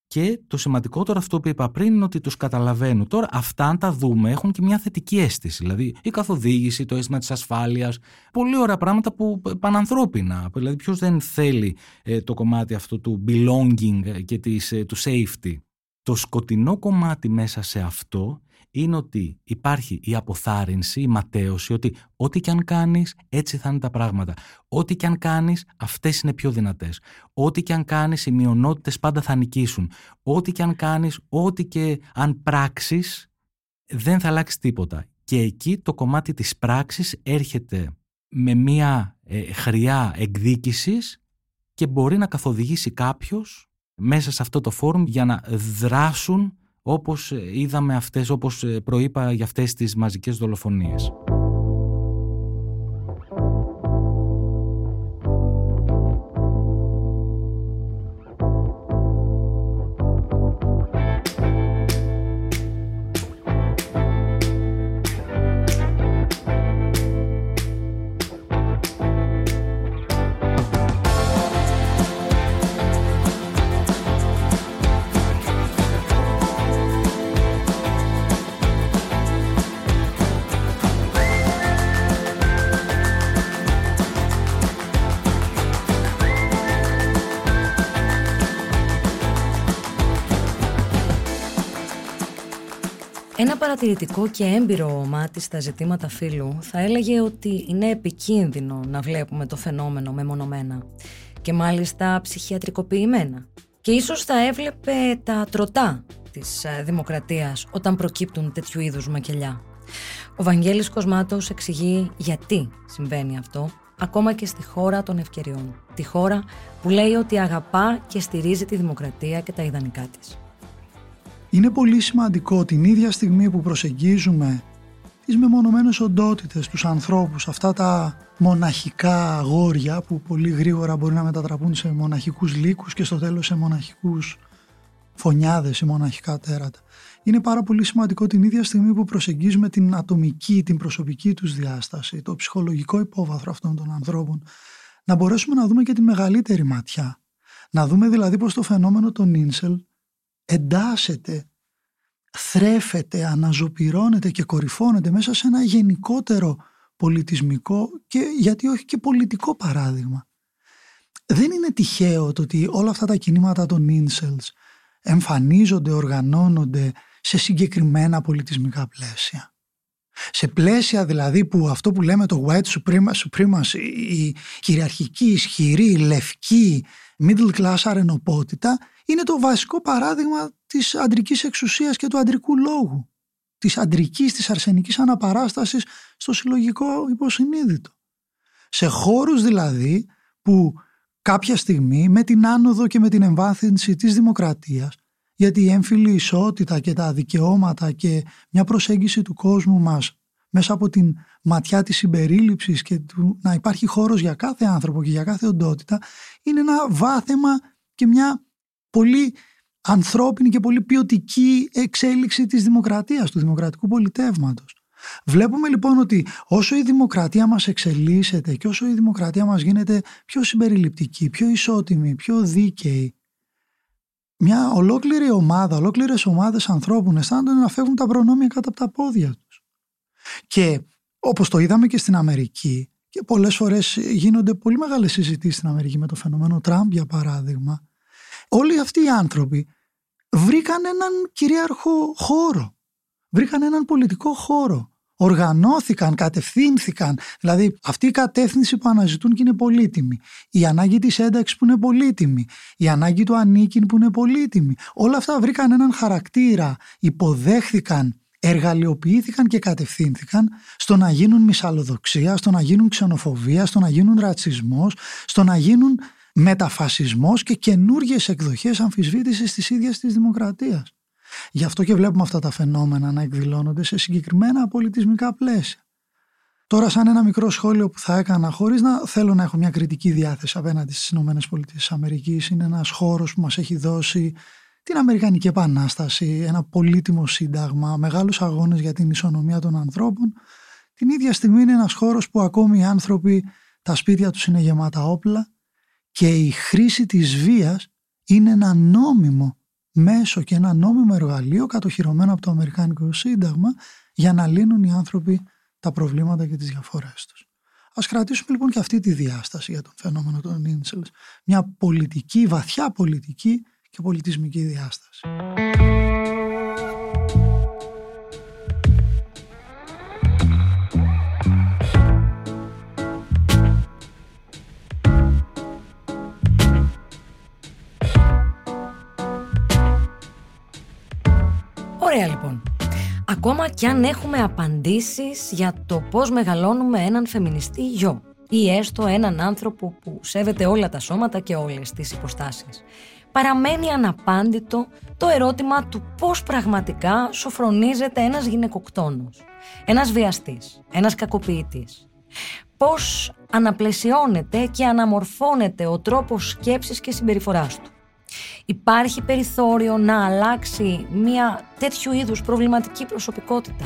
και το σημαντικότερο αυτό που είπα πριν είναι ότι τους καταλαβαίνω. Τώρα, αυτά αν τα δούμε έχουν και μια θετική αίσθηση. Δηλαδή, η καθοδήγηση, το αίσθημα της ασφάλειας. Πολύ ωραία πράγματα που πανανθρώπινα. Δηλαδή, ποιος δεν θέλει ε, το κομμάτι αυτό του belonging και της, ε, του safety. Το σκοτεινό κομμάτι μέσα σε αυτό είναι ότι υπάρχει η αποθάρρυνση, η ματέωση, ότι ό,τι και αν κάνεις έτσι θα είναι τα πράγματα. Ό,τι και αν κάνεις αυτές είναι πιο δυνατές. Ό,τι και αν κάνεις οι μειονότητες πάντα θα νικήσουν. Ό,τι και αν κάνεις, ό,τι και αν πράξεις δεν θα αλλάξεις τίποτα. Και εκεί το κομμάτι της πράξης έρχεται με μια ε, χρειά εκδίκησης και μπορεί να καθοδηγήσει κάποιος μέσα σε αυτό το φόρουμ για να δράσουν όπως είδαμε αυτές, όπως προείπα για αυτές τις μαζικές δολοφονίες. Ένα παρατηρητικό και έμπειρο μάτι στα ζητήματα φύλου θα έλεγε ότι είναι επικίνδυνο να βλέπουμε το φαινόμενο μεμονωμένα και μάλιστα ψυχιατρικοποιημένα. Και ίσως θα έβλεπε τα τροτά της ε, δημοκρατίας όταν προκύπτουν τέτοιου είδους μακελιά. Ο Βαγγέλης Κοσμάτος εξηγεί γιατί συμβαίνει αυτό ακόμα και στη χώρα των ευκαιριών. Τη χώρα που λέει ότι αγαπά και στηρίζει τη δημοκρατία και τα ιδανικά της. Είναι πολύ σημαντικό την ίδια στιγμή που προσεγγίζουμε τις μεμονωμένες οντότητες, τους ανθρώπους, αυτά τα μοναχικά αγόρια που πολύ γρήγορα μπορεί να μετατραπούν σε μοναχικούς λύκους και στο τέλος σε μοναχικούς φωνιάδες ή μοναχικά τέρατα. Είναι πάρα πολύ σημαντικό την ίδια στιγμή που προσεγγίζουμε την ατομική, την προσωπική τους διάσταση, το ψυχολογικό υπόβαθρο αυτών των ανθρώπων, να μπορέσουμε να δούμε και τη μεγαλύτερη ματιά. Να δούμε δηλαδή πως το φαινόμενο των ίνσελ εντάσσεται, θρέφεται, αναζωπυρώνεται και κορυφώνεται μέσα σε ένα γενικότερο πολιτισμικό και γιατί όχι και πολιτικό παράδειγμα. Δεν είναι τυχαίο το ότι όλα αυτά τα κινήματα των incels εμφανίζονται, οργανώνονται σε συγκεκριμένα πολιτισμικά πλαίσια. Σε πλαίσια δηλαδή που αυτό που λέμε το white supremacy, η κυριαρχική, ισχυρή, λευκή, middle class αρενοπότητα είναι το βασικό παράδειγμα της αντρικής εξουσίας και του αντρικού λόγου. Της αντρικής, της αρσενικής αναπαράστασης στο συλλογικό υποσυνείδητο. Σε χώρους δηλαδή που κάποια στιγμή με την άνοδο και με την εμβάθυνση της δημοκρατίας Γιατί η έμφυλη ισότητα και τα δικαιώματα και μια προσέγγιση του κόσμου μας μέσα από την ματιά της συμπερίληψης και του να υπάρχει χώρος για κάθε άνθρωπο και για κάθε οντότητα είναι ένα βάθεμα και μια πολύ ανθρώπινη και πολύ ποιοτική εξέλιξη της δημοκρατίας, του δημοκρατικού πολιτεύματος. Βλέπουμε λοιπόν ότι όσο η δημοκρατία μας εξελίσσεται και όσο η δημοκρατία μας γίνεται πιο συμπεριληπτική, πιο ισότιμη, πιο δίκαιη, μια ολόκληρη ομάδα, ολόκληρες ομάδες ανθρώπων αισθάνονται να φεύγουν τα προνόμια κάτω από τα πόδια τους. Και όπως το είδαμε και στην Αμερική και πολλές φορές γίνονται πολύ μεγάλες συζητήσεις στην Αμερική με το φαινομένο Τραμπ για παράδειγμα, όλοι αυτοί οι άνθρωποι βρήκαν έναν κυρίαρχο χώρο. Βρήκαν έναν πολιτικό χώρο. Οργανώθηκαν, κατευθύνθηκαν. Δηλαδή αυτή η κατεύθυνση που αναζητούν και είναι πολύτιμη. Η ανάγκη της ένταξης που είναι πολύτιμη. Η ανάγκη του ανήκειν που είναι πολύτιμη. Όλα αυτά βρήκαν έναν χαρακτήρα. Υποδέχθηκαν εργαλειοποιήθηκαν και κατευθύνθηκαν στο να γίνουν μυσαλλοδοξία, στο να γίνουν ξενοφοβία, στο να γίνουν ρατσισμός, στο να γίνουν μεταφασισμός και καινούργιες εκδοχές αμφισβήτησης της ίδιας της δημοκρατίας. Γι' αυτό και βλέπουμε αυτά τα φαινόμενα να εκδηλώνονται σε συγκεκριμένα πολιτισμικά πλαίσια. Τώρα σαν ένα μικρό σχόλιο που θα έκανα χωρίς να θέλω να έχω μια κριτική διάθεση απέναντι στις ΗΠΑ είναι ένας χώρος που μας έχει δώσει την Αμερικανική Επανάσταση, ένα πολύτιμο σύνταγμα, μεγάλους αγώνες για την ισονομία των ανθρώπων. Την ίδια στιγμή είναι ένας χώρος που ακόμη οι άνθρωποι, τα σπίτια τους είναι γεμάτα όπλα, και η χρήση της βίας είναι ένα νόμιμο μέσο και ένα νόμιμο εργαλείο κατοχυρωμένο από το Αμερικάνικο Σύνταγμα για να λύνουν οι άνθρωποι τα προβλήματα και τις διαφορές τους. Ας κρατήσουμε λοιπόν και αυτή τη διάσταση για τον φαινόμενο των incels. Μια πολιτική, βαθιά πολιτική και πολιτισμική διάσταση. Ωραία λοιπόν. Ακόμα κι αν έχουμε απαντήσεις για το πώς μεγαλώνουμε έναν φεμινιστή γιο ή έστω έναν άνθρωπο που σέβεται όλα τα σώματα και όλες τις υποστάσεις. Παραμένει αναπάντητο το ερώτημα του πώς πραγματικά σοφρονίζεται ένας γυναικοκτόνος, ένας βιαστής, ένας κακοποιητής. Πώς αναπλαισιώνεται και αναμορφώνεται ο τρόπος σκέψης και συμπεριφοράς του υπάρχει περιθώριο να αλλάξει μια τέτοιου είδους προβληματική προσωπικότητα.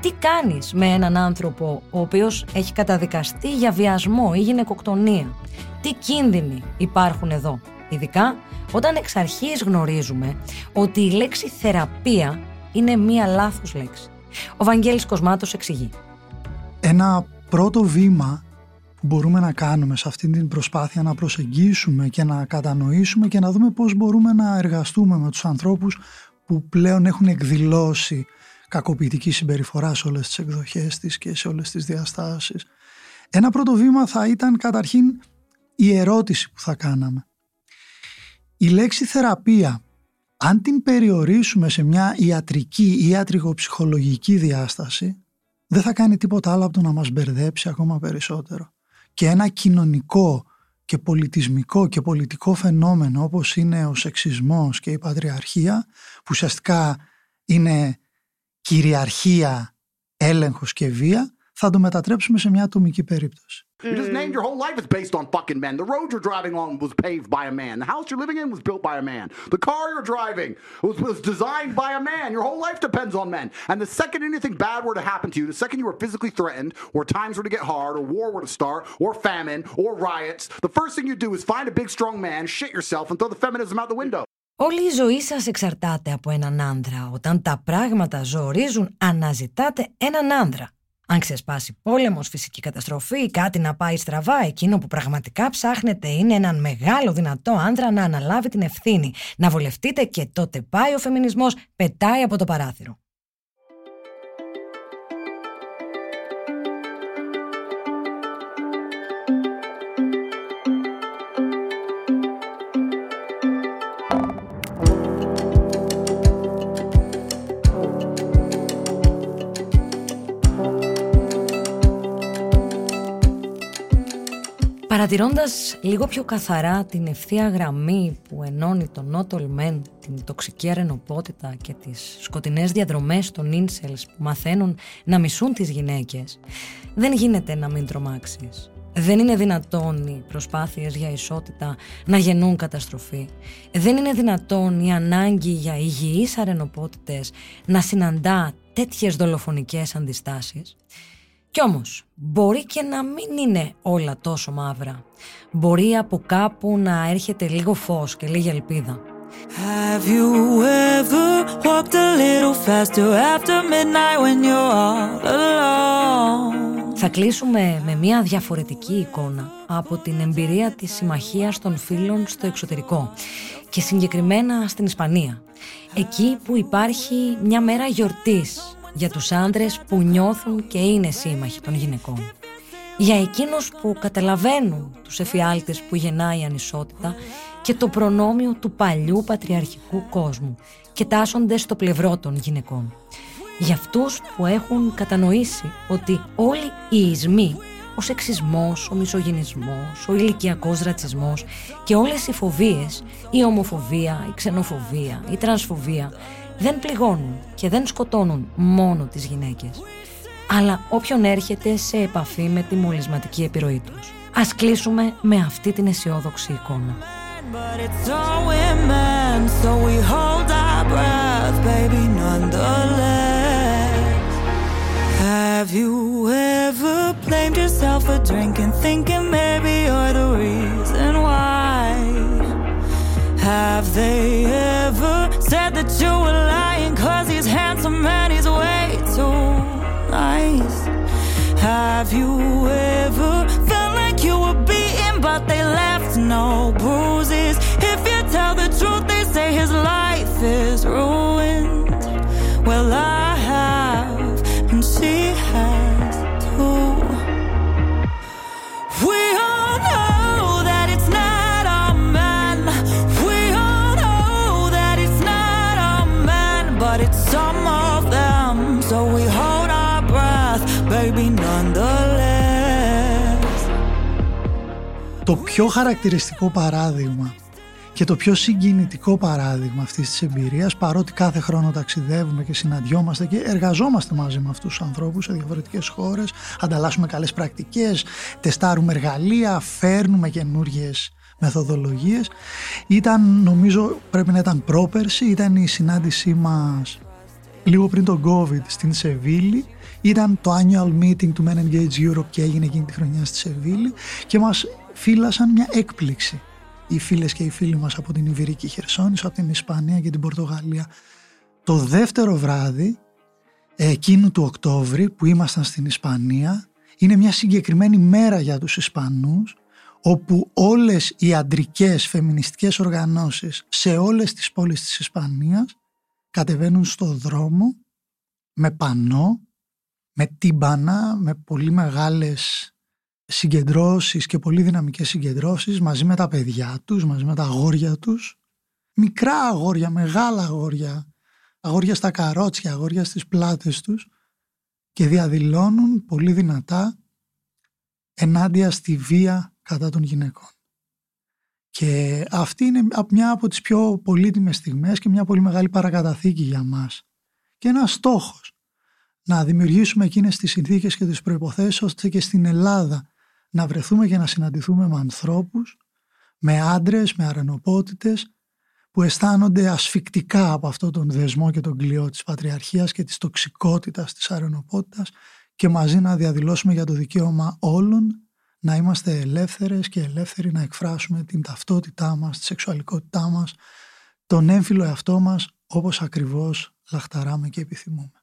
Τι κάνεις με έναν άνθρωπο ο οποίος έχει καταδικαστεί για βιασμό ή γυναικοκτονία; Τι κίνδυνοι υπάρχουν εδώ; Ειδικά όταν εξ αρχής γνωρίζουμε ότι η λέξη θεραπεία είναι μία λάθος λέξη. Ο Βαγγέλης Κοσμάτος εξηγεί. Ένα πρώτο βήμα μπορούμε να κάνουμε σε αυτή την προσπάθεια να προσεγγίσουμε και να κατανοήσουμε και να δούμε πώς μπορούμε να εργαστούμε με τους ανθρώπους που πλέον έχουν εκδηλώσει κακοποιητική συμπεριφορά σε όλες τις εκδοχές της και σε όλες τις διαστάσεις. Ένα πρώτο βήμα θα ήταν καταρχήν η ερώτηση που θα κάναμε. Η λέξη θεραπεία, αν την περιορίσουμε σε μια ιατρική ή ιατρικοψυχολογική διάσταση, δεν θα κάνει τίποτα άλλο από το να μας μπερδέψει ακόμα περισσότερο και ένα κοινωνικό και πολιτισμικό και πολιτικό φαινόμενο όπως είναι ο σεξισμός και η πατριαρχία που ουσιαστικά είναι κυριαρχία, έλεγχος και βία θα το μετατρέψουμε σε μια ατομική περίπτωση. You just named your whole life is based on fucking men. The road you're driving on was paved by a man. The house you're living in was built by a man. The car you're driving was, was designed by a man. Your whole life depends on men. And the second anything bad were to happen to you, the second you were physically threatened, or times were to get hard, or war were to start, or famine, or riots, the first thing you do is find a big strong man, shit yourself, and throw the feminism out the window. Όλη η ζωή σας εξαρτάται από έναν άνδρα. Όταν τα πράγματα ζορίζουν, αναζητάτε έναν άνδρα. Αν ξεσπάσει πόλεμος, φυσική καταστροφή ή κάτι να πάει στραβά, εκείνο που πραγματικά ψάχνετε είναι έναν μεγάλο δυνατό άντρα να αναλάβει την ευθύνη. Να βολευτείτε και τότε πάει ο φεμινισμός, πετάει από το παράθυρο. Παρατηρώντας λίγο πιο καθαρά την ευθεία γραμμή που ενώνει τον Νότολ Μεν, την τοξική αρενοπότητα και τις σκοτεινές διαδρομές των ίνσελς που μαθαίνουν να μισούν τις γυναίκες, δεν γίνεται να μην τρομάξεις. Δεν είναι δυνατόν οι προσπάθειες για ισότητα να γεννούν καταστροφή. Δεν είναι δυνατόν η ανάγκη για υγιείς αρενοπότητες να συναντά τέτοιες δολοφονικές αντιστάσεις. Κι όμως, μπορεί και να μην είναι όλα τόσο μαύρα. Μπορεί από κάπου να έρχεται λίγο φως και λίγη ελπίδα. Have you ever walked a little faster after midnight when you're all alone? Θα κλείσουμε με μια διαφορετική εικόνα από την εμπειρία της συμμαχίας των φίλων στο εξωτερικό και συγκεκριμένα στην Ισπανία. Εκεί που υπάρχει μια μέρα γιορτής για τους άντρες που νιώθουν και είναι σύμμαχοι των γυναικών. Για εκείνους που καταλαβαίνουν τους εφιάλτες που γεννάει η ανισότητα και το προνόμιο του παλιού πατριαρχικού κόσμου και τάσσονται στο πλευρό των γυναικών. Για αυτούς που έχουν κατανοήσει ότι όλοι οι ισμοί, ο σεξισμός, ο μισογυνισμός, ο ηλικιακός ρατσισμός και όλες οι φοβίες, η ομοφοβία, η ξενοφοβία, η τρανσφοβία δεν πληγώνουν και δεν σκοτώνουν μόνο τις γυναίκες, αλλά όποιον έρχεται σε επαφή με τη μολυσματική επιρροή τους. Ας κλείσουμε με αυτή την αισιόδοξη εικόνα. Have you ever blamed yourself for drinking, thinking maybe you're the reason why? Have they ever said that you were lying cause he's handsome and he's way too nice? Have you ever felt like you were beaten but they left no bruises? If you tell the truth, they say his life is ruined. Well, I πιο χαρακτηριστικό παράδειγμα και το πιο συγκινητικό παράδειγμα αυτής της εμπειρίας, παρότι κάθε χρόνο ταξιδεύουμε και συναντιόμαστε και εργαζόμαστε μαζί με αυτούς τους ανθρώπους σε διαφορετικές χώρες, ανταλλάσσουμε καλές πρακτικές, τεστάρουμε εργαλεία, φέρνουμε καινούριε μεθοδολογίες. Ήταν, νομίζω πρέπει να ήταν πρόπερση, ήταν η συνάντησή μας λίγο πριν τον COVID στην Σεβίλη. Ήταν το annual meeting του Men Engage Europe και έγινε εκείνη τη χρονιά στη Σεβίλη και μας φύλασαν μια έκπληξη οι φίλες και οι φίλοι μας από την Ιβηρική Χερσόνησο, από την Ισπανία και την Πορτογαλία. Το δεύτερο βράδυ εκείνου του Οκτώβρη που ήμασταν στην Ισπανία είναι μια συγκεκριμένη μέρα για τους Ισπανούς όπου όλες οι αντρικές φεμινιστικές οργανώσεις σε όλες τις πόλεις της Ισπανίας κατεβαίνουν στο δρόμο με πανό, με τύμπανα, με πολύ μεγάλες συγκεντρώσεις και πολύ δυναμικές συγκεντρώσεις μαζί με τα παιδιά τους, μαζί με τα αγόρια τους. Μικρά αγόρια, μεγάλα αγόρια, αγόρια στα καρότσια, αγόρια στις πλάτες τους και διαδηλώνουν πολύ δυνατά ενάντια στη βία κατά των γυναικών. Και αυτή είναι μια από τις πιο πολύτιμες στιγμές και μια πολύ μεγάλη παρακαταθήκη για μας. Και ένας στόχος να δημιουργήσουμε εκείνες τις συνθήκες και τις προϋποθέσεις ώστε και στην Ελλάδα να βρεθούμε και να συναντηθούμε με ανθρώπους, με άντρες, με αρενοπότητες που αισθάνονται ασφικτικά από αυτό τον δεσμό και τον κλειό της πατριαρχίας και της τοξικότητας της αρενοπότητας και μαζί να διαδηλώσουμε για το δικαίωμα όλων να είμαστε ελεύθερες και ελεύθεροι να εκφράσουμε την ταυτότητά μας, τη σεξουαλικότητά μας, τον έμφυλο εαυτό μας όπως ακριβώς λαχταράμε και επιθυμούμε.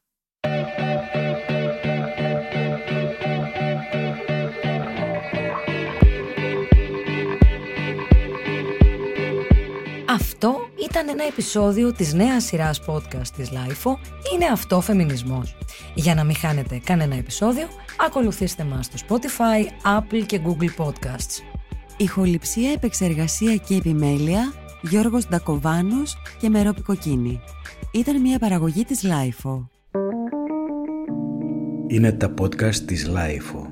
Αυτό ήταν ένα επεισόδιο της νέας σειράς podcast της LIFO «Είναι αυτό φεμινισμός». Για να μην χάνετε κανένα επεισόδιο, ακολουθήστε μας στο Spotify, Apple και Google Podcasts. Ηχοληψία, επεξεργασία και επιμέλεια, Γιώργος Ντακοβάνος και Μερόπη Κοκκίνη. Ήταν μια παραγωγή της LIFO. Είναι τα podcast της LIFO.